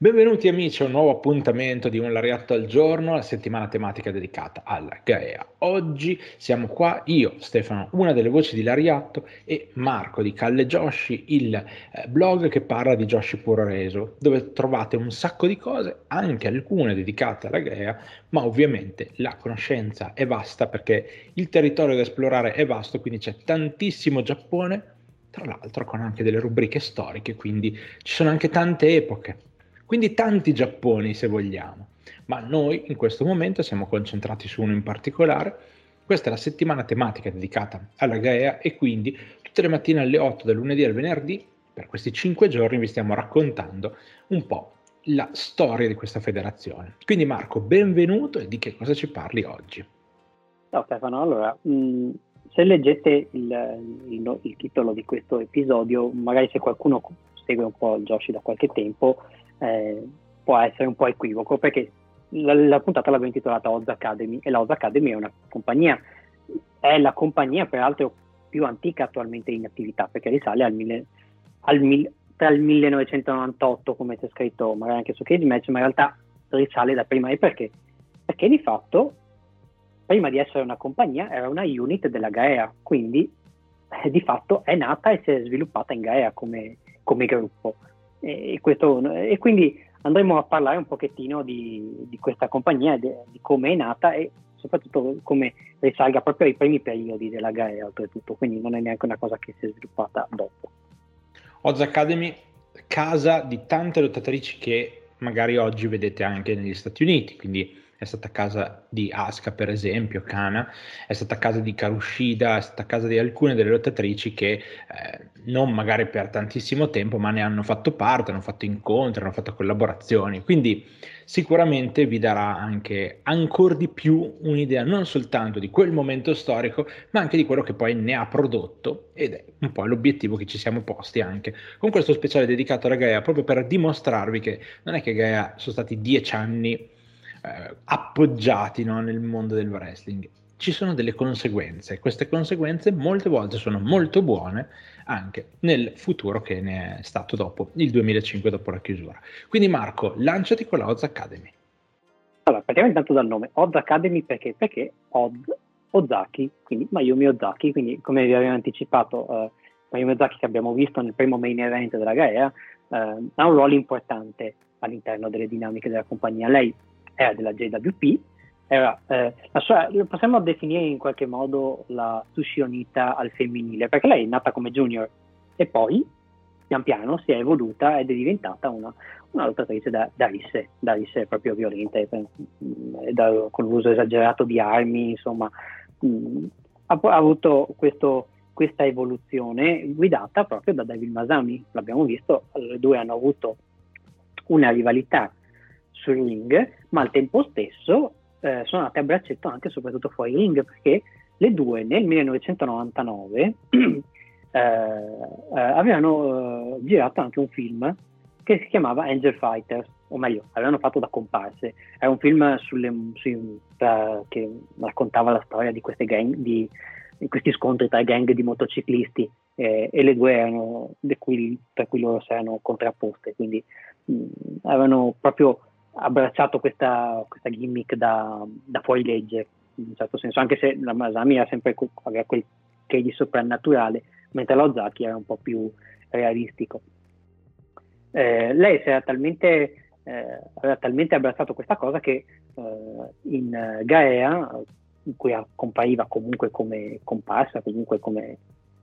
Benvenuti amici a un nuovo appuntamento di Un Lariatto al giorno, la settimana tematica dedicata alla Gaea. Oggi siamo qua io, Stefano, una delle voci di Lariatto e Marco di Calle Joshi, il eh, blog che parla di Joshi Puro Reso, dove trovate un sacco di cose, anche alcune dedicate alla Gaea, ma ovviamente la conoscenza è vasta perché il territorio da esplorare è vasto, quindi c'è tantissimo Giappone, tra l'altro con anche delle rubriche storiche, quindi ci sono anche tante epoche quindi tanti Giapponi se vogliamo, ma noi in questo momento siamo concentrati su uno in particolare. Questa è la settimana tematica dedicata alla Gaea e quindi tutte le mattine alle 8 dal lunedì al venerdì, per questi 5 giorni vi stiamo raccontando un po' la storia di questa federazione. Quindi Marco, benvenuto e di che cosa ci parli oggi? Ciao Stefano, allora, mh, mm, se leggete il, il, il, titolo di questo episodio, magari se qualcuno segue un po' il Joshi da qualche tempo, eh, può essere un po' equivoco perché la, la puntata l'abbiamo intitolata Oz Academy e la Oz Academy è una compagnia, è la compagnia peraltro più antica attualmente in attività perché risale al, mille, al mil, tra il 1998 come c'è scritto magari anche su Cage Match ma in realtà risale da prima e perché? Perché di fatto prima di essere una compagnia era una unit della Gaea quindi eh, di fatto è nata e si è sviluppata in Gaea come, come gruppo e, questo, e quindi andremo a parlare un pochettino di, di questa compagnia, di, di come è nata e soprattutto come risalga proprio ai primi periodi della Gaia oltretutto, quindi non è neanche una cosa che si è sviluppata dopo. Oz Academy, casa di tante lottatrici che magari oggi vedete anche negli Stati Uniti, quindi è stata a casa di Asuka per esempio, Kana, è stata a casa di Karushida, è stata a casa di alcune delle lottatrici che eh, non magari per tantissimo tempo, ma ne hanno fatto parte, hanno fatto incontri, hanno fatto collaborazioni, quindi sicuramente vi darà anche ancora di più un'idea non soltanto di quel momento storico, ma anche di quello che poi ne ha prodotto ed è un po' l'obiettivo che ci siamo posti anche con questo speciale dedicato alla Gaia, proprio per dimostrarvi che non è che Gaia sono stati dieci anni eh, appoggiati no, nel mondo del wrestling. Ci sono delle conseguenze, queste conseguenze molte volte sono molto buone anche nel futuro che ne è stato dopo il 2005, dopo la chiusura. Quindi Marco, lanciati con la Oz Academy. Allora, partiamo intanto dal nome, Oz Academy perché? Perché Oz Ozaki, quindi Mayumi Ozaki, quindi come vi avevo anticipato, uh, Mayumi Ozaki che abbiamo visto nel primo main event della Gaea, uh, ha un ruolo importante all'interno delle dinamiche della compagnia. Lei era della JWP, era, eh, sua, possiamo definire in qualche modo la Sushi Onita al femminile, perché lei è nata come junior e poi pian piano si è evoluta ed è diventata una, una lottatrice da, da risse, da risse proprio violente, eh, da, con l'uso esagerato di armi, insomma, mh, mm, ha, ha, avuto questo, questa evoluzione guidata proprio da David Masami, l'abbiamo visto, le due hanno avuto una rivalità sul ring, ma al tempo stesso eh, sono andate a braccetto anche e soprattutto fuori ring, perché le due nel 1999 eh, eh, avevano eh, girato anche un film che si chiamava Angel Fighters, o meglio, avevano fatto da comparse. È un film sulle, su, tra, che raccontava la storia di queste gang, di, di questi scontri tra gang di motociclisti eh, e le due erano, cui, tra cui loro si erano contrapposte, quindi mh, avevano proprio abbracciato questa, questa gimmick da, da fuorilegge, in un certo senso, anche se la Masami era sempre aveva quel che di soprannaturale, mentre l'Ozaki era un po' più realistico. Eh, lei era talmente, eh, aveva talmente abbracciato questa cosa che eh, in Gaea, in cui compariva comunque come comparsa, comunque come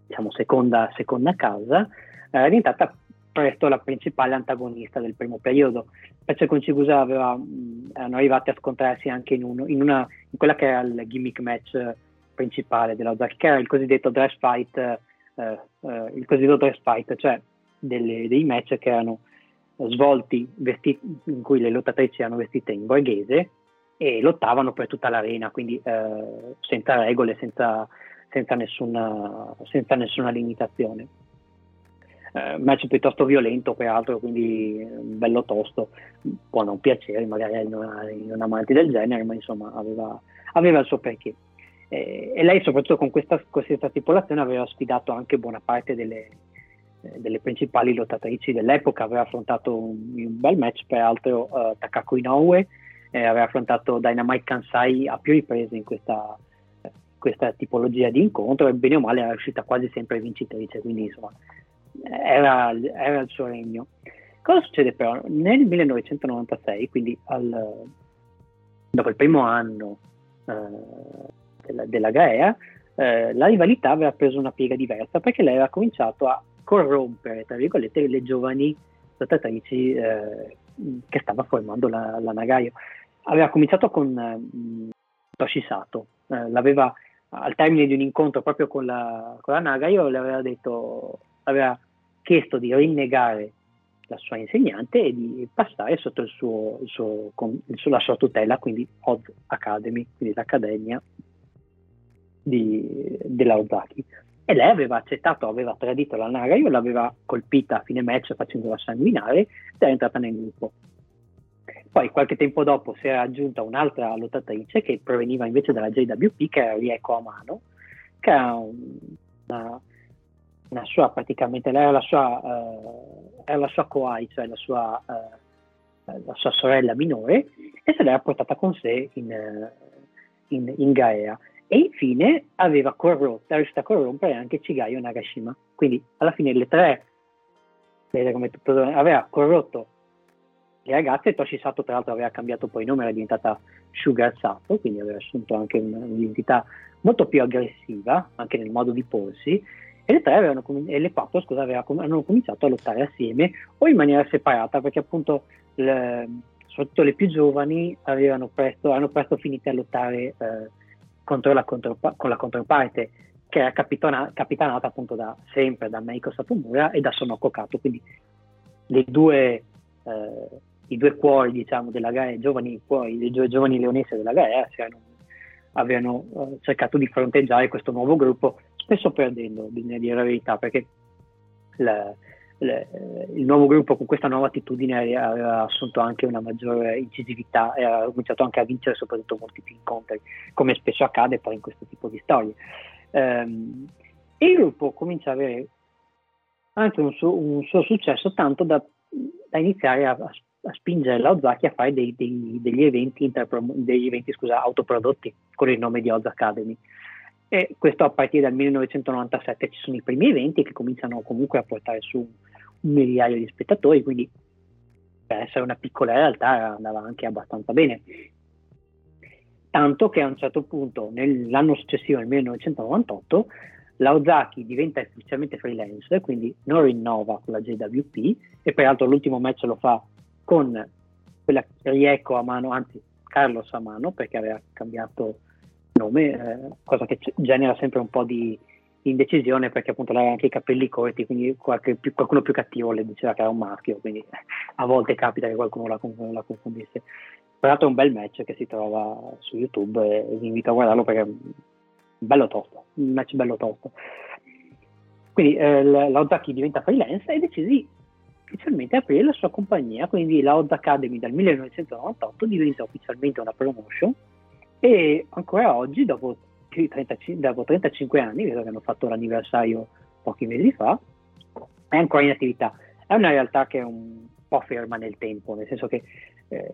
diciamo, seconda, seconda casa, era diventata presto la principale antagonista del primo periodo. Pezzo con Cigusa aveva, mh, erano arrivati a scontrarsi anche in, uno, in, una, in, quella che era il gimmick match principale della Ozaki, che era il cosiddetto dress fight, eh, eh, il cosiddetto dress fight, cioè delle, dei match che erano svolti vestiti, in cui le lottatrici erano vestite in borghese e lottavano per tutta l'arena, quindi eh, senza regole, senza, senza, nessuna, senza nessuna limitazione. Eh, match piuttosto violento peraltro, quindi eh, bello tosto, può non piacere magari in, una, in un amante del genere, ma insomma aveva, aveva il suo perché. Eh, e lei soprattutto con questa, questa tripolazione aveva sfidato anche buona parte delle, eh, delle principali lottatrici dell'epoca, aveva affrontato un, un bel match peraltro uh, Takako Inoue, eh, aveva affrontato Dynamite Kansai a più riprese in questa, questa tipologia di incontro e bene o male era uscita quasi sempre vincitrice, quindi insomma era, era il suo regno. Cosa succede però? Nel 1996, quindi al, dopo il primo anno eh, della, della Gaea, eh, la rivalità aveva preso una piega diversa perché lei aveva cominciato a corrompere, tra virgolette, le giovani lottatrici eh, che stava formando la, la, Nagayo. Aveva cominciato con eh, Toshi Sato, eh, l'aveva al termine di un incontro proprio con la, con la Nagayo, le aveva detto, aveva chiesto di rinnegare la sua insegnante e di passare sotto il suo, il suo, la sua tutela, quindi Oz Academy, quindi l'accademia di, della Ozaki. E lei aveva accettato, aveva tradito la Nara, io l'aveva colpita a fine match facendola sanguinare ed è entrata nel gruppo. Poi qualche tempo dopo si era aggiunta un'altra lottatrice che proveniva invece dalla JWP, che era Rieko Amano, che era una, una sua praticamente, lei era la sua, uh, era la sua Koai, cioè la sua, uh, la sua sorella minore, e se l'era portata con sé in, in, in Gaea. E infine aveva corrotto, era riuscita a corrompere anche Chigayo Nagashima. Quindi alla fine le tre, come tutto, aveva corrotto le ragazze, Toshi Sato tra l'altro aveva cambiato poi nome, era diventata Sugar Sato, quindi aveva assunto anche un'identità molto più aggressiva, anche nel modo di porsi, e le, tre avevano, e le quattro scusa, avevano, cominciato a lottare assieme o in maniera separata, perché appunto le, soprattutto le più giovani presto, hanno presto finito a lottare eh, contro la contropa- con la controparte che era capitana- capitanata appunto da, sempre da Meiko Satomura e da Sonoko Kato, quindi due, eh, i due cuori diciamo, della gara, giovani cuori, le due giovani leonesse della gara erano, avevano eh, cercato di fronteggiare questo nuovo gruppo, spesso perdendo, bisogna dire la verità, perché la, la, il nuovo gruppo con questa nuova attitudine aveva assunto anche una maggiore incisività e ha cominciato anche a vincere soprattutto molti più incontri, come spesso accade poi in questo tipo di storie. Um, e il gruppo comincia ad avere anche un suo, un suo successo tanto da, da iniziare a, a, spingere la Ozaki a fare dei, dei, degli eventi, interprom- degli eventi scusa, autoprodotti con il nome di Oz Academy. E questo a partire dal 1997 ci sono i primi eventi che cominciano comunque a portare su un migliaio di spettatori, quindi per essere una piccola realtà andava anche abbastanza bene. Tanto che a un certo punto, nell'anno successivo, nel 1998, la Ozaki diventa ufficialmente freelance, quindi non rinnova con la JWP e peraltro l'ultimo match lo fa con quella Rieko a mano, anzi Carlos a mano perché aveva cambiato nome, eh, cosa che genera sempre un po' di indecisione perché appunto lei ha anche i capelli corti, quindi qualche, più, qualcuno più cattivo le diceva che era un maschio, quindi a volte capita che qualcuno la, la confondesse. Peraltro è un bel match che si trova su YouTube e vi invito a guardarlo perché è bello tosto, un match bello tosto. Quindi eh, la diventa freelance e decide di ufficialmente aprire la sua compagnia, quindi la Oz Academy dal 1998 diventa ufficialmente una promotion e ancora oggi, dopo, 35, dopo 35 anni, vedo che hanno fatto l'anniversario pochi mesi fa, è ancora in attività. È una realtà che è un po' ferma nel tempo, nel senso che eh,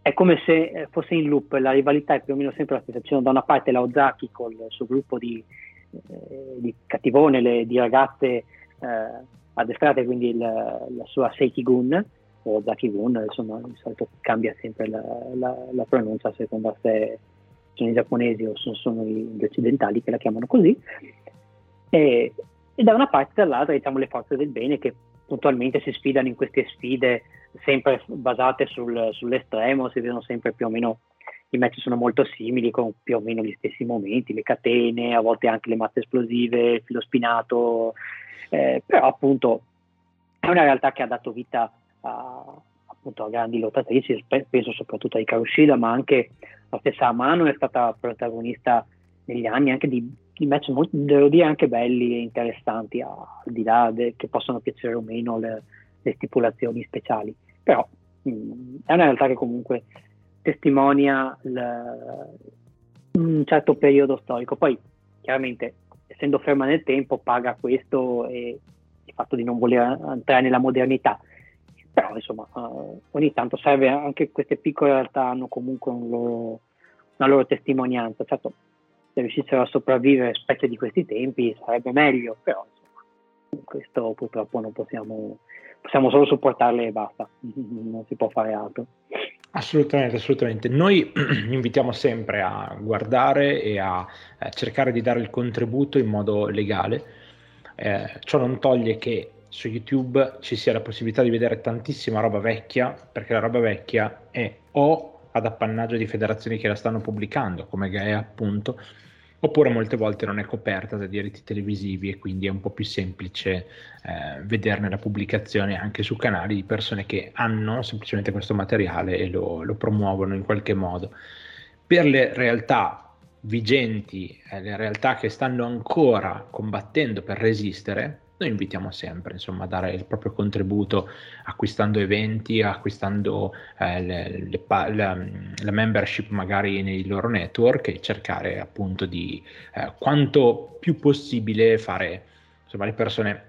è come se eh, fosse in loop, la rivalità è più o meno sempre la stessa. C'è da una parte la Ozaki con il suo gruppo di, eh, di cattivone, le, di ragazze eh, addestrate, quindi il, la sua Seiki Gun, o Zaki-gun, insomma di solito cambia sempre la, la, la pronuncia a seconda se sono i giapponesi o sono, sono gli occidentali che la chiamano così. E, e da una parte e dall'altra diciamo le forze del bene che puntualmente si sfidano in queste sfide sempre basate sul, sull'estremo, si vedono sempre più o meno i match sono molto simili con più o meno gli stessi momenti, le catene, a volte anche le matte esplosive, il filo spinato, eh, però appunto è una realtà che ha dato vita a, appunto a grandi lottatrici, penso soprattutto a Ikaru Shida, ma anche la stessa Amano è stata protagonista negli anni anche di di match molto, devo dire anche belli e interessanti, al di là de, che possono piacere o meno le, le stipulazioni speciali. Però mh, mm, è una realtà che comunque testimonia il, un certo periodo storico. Poi, chiaramente, essendo ferma nel tempo, paga questo e il fatto di non voler entrare nella modernità. Però, insomma, uh, ogni tanto serve anche queste piccole realtà hanno comunque un loro, una loro testimonianza. Certo, se riuscissero a sopravvivere specie di questi tempi sarebbe meglio, però insomma, questo purtroppo non possiamo, possiamo solo supportarle e basta, non si può fare altro. Assolutamente, assolutamente. Noi invitiamo sempre a guardare e a eh, cercare di dare il contributo in modo legale. Eh, ciò non toglie che su YouTube ci sia la possibilità di vedere tantissima roba vecchia, perché la roba vecchia è o ad appannaggio di federazioni che la stanno pubblicando, come Gaia appunto, oppure molte volte non è coperta da diritti televisivi e quindi è un po' più semplice eh, vederne la pubblicazione anche su canali di persone che hanno semplicemente questo materiale e lo, lo promuovono in qualche modo. Per le realtà vigenti, eh, le realtà che stanno ancora combattendo per resistere, noi invitiamo sempre insomma, a dare il proprio contributo acquistando eventi, acquistando eh, le, le, la, la, membership magari nei loro network e cercare appunto di eh, quanto più possibile fare insomma, le persone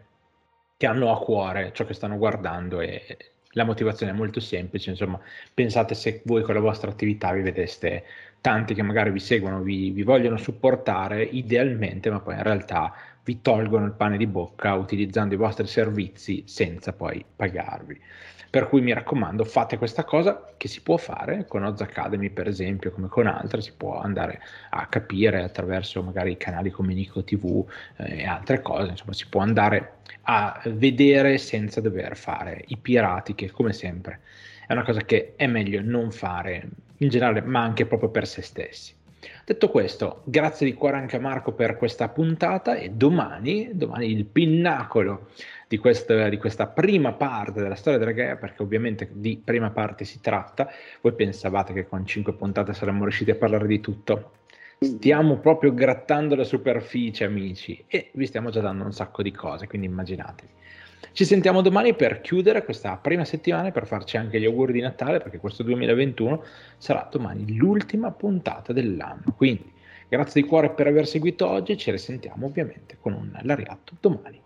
che hanno a cuore ciò che stanno guardando e la motivazione è molto semplice, insomma, pensate se voi con la vostra attività vi vedeste tanti che magari vi seguono, vi, vi vogliono supportare idealmente, ma poi in realtà vi tolgono il pane di bocca utilizzando i vostri servizi senza poi pagarvi. Per cui mi raccomando, fate questa cosa che si può fare con Oz Academy, per esempio, come con altre, si può andare a capire attraverso magari canali come Nico TV eh, e altre cose, insomma, si può andare a vedere senza dover fare i pirati, che come sempre è una cosa che è meglio non fare in generale, ma anche proprio per se stessi. Detto questo, grazie di cuore anche a Marco per questa puntata e domani, domani il pinnacolo di questa, di questa prima parte della storia della Gaia, perché ovviamente di prima parte si tratta, voi pensavate che con cinque puntate saremmo riusciti a parlare di tutto? Stiamo proprio grattando la superficie, amici, e vi stiamo già dando un sacco di cose, quindi immaginatevi. Ci sentiamo domani per chiudere questa prima settimana e per farci anche gli auguri di Natale, perché questo 2021 sarà domani l'ultima puntata dell'anno. Quindi grazie di cuore per aver seguito oggi e ci risentiamo ovviamente con un Lariatto domani.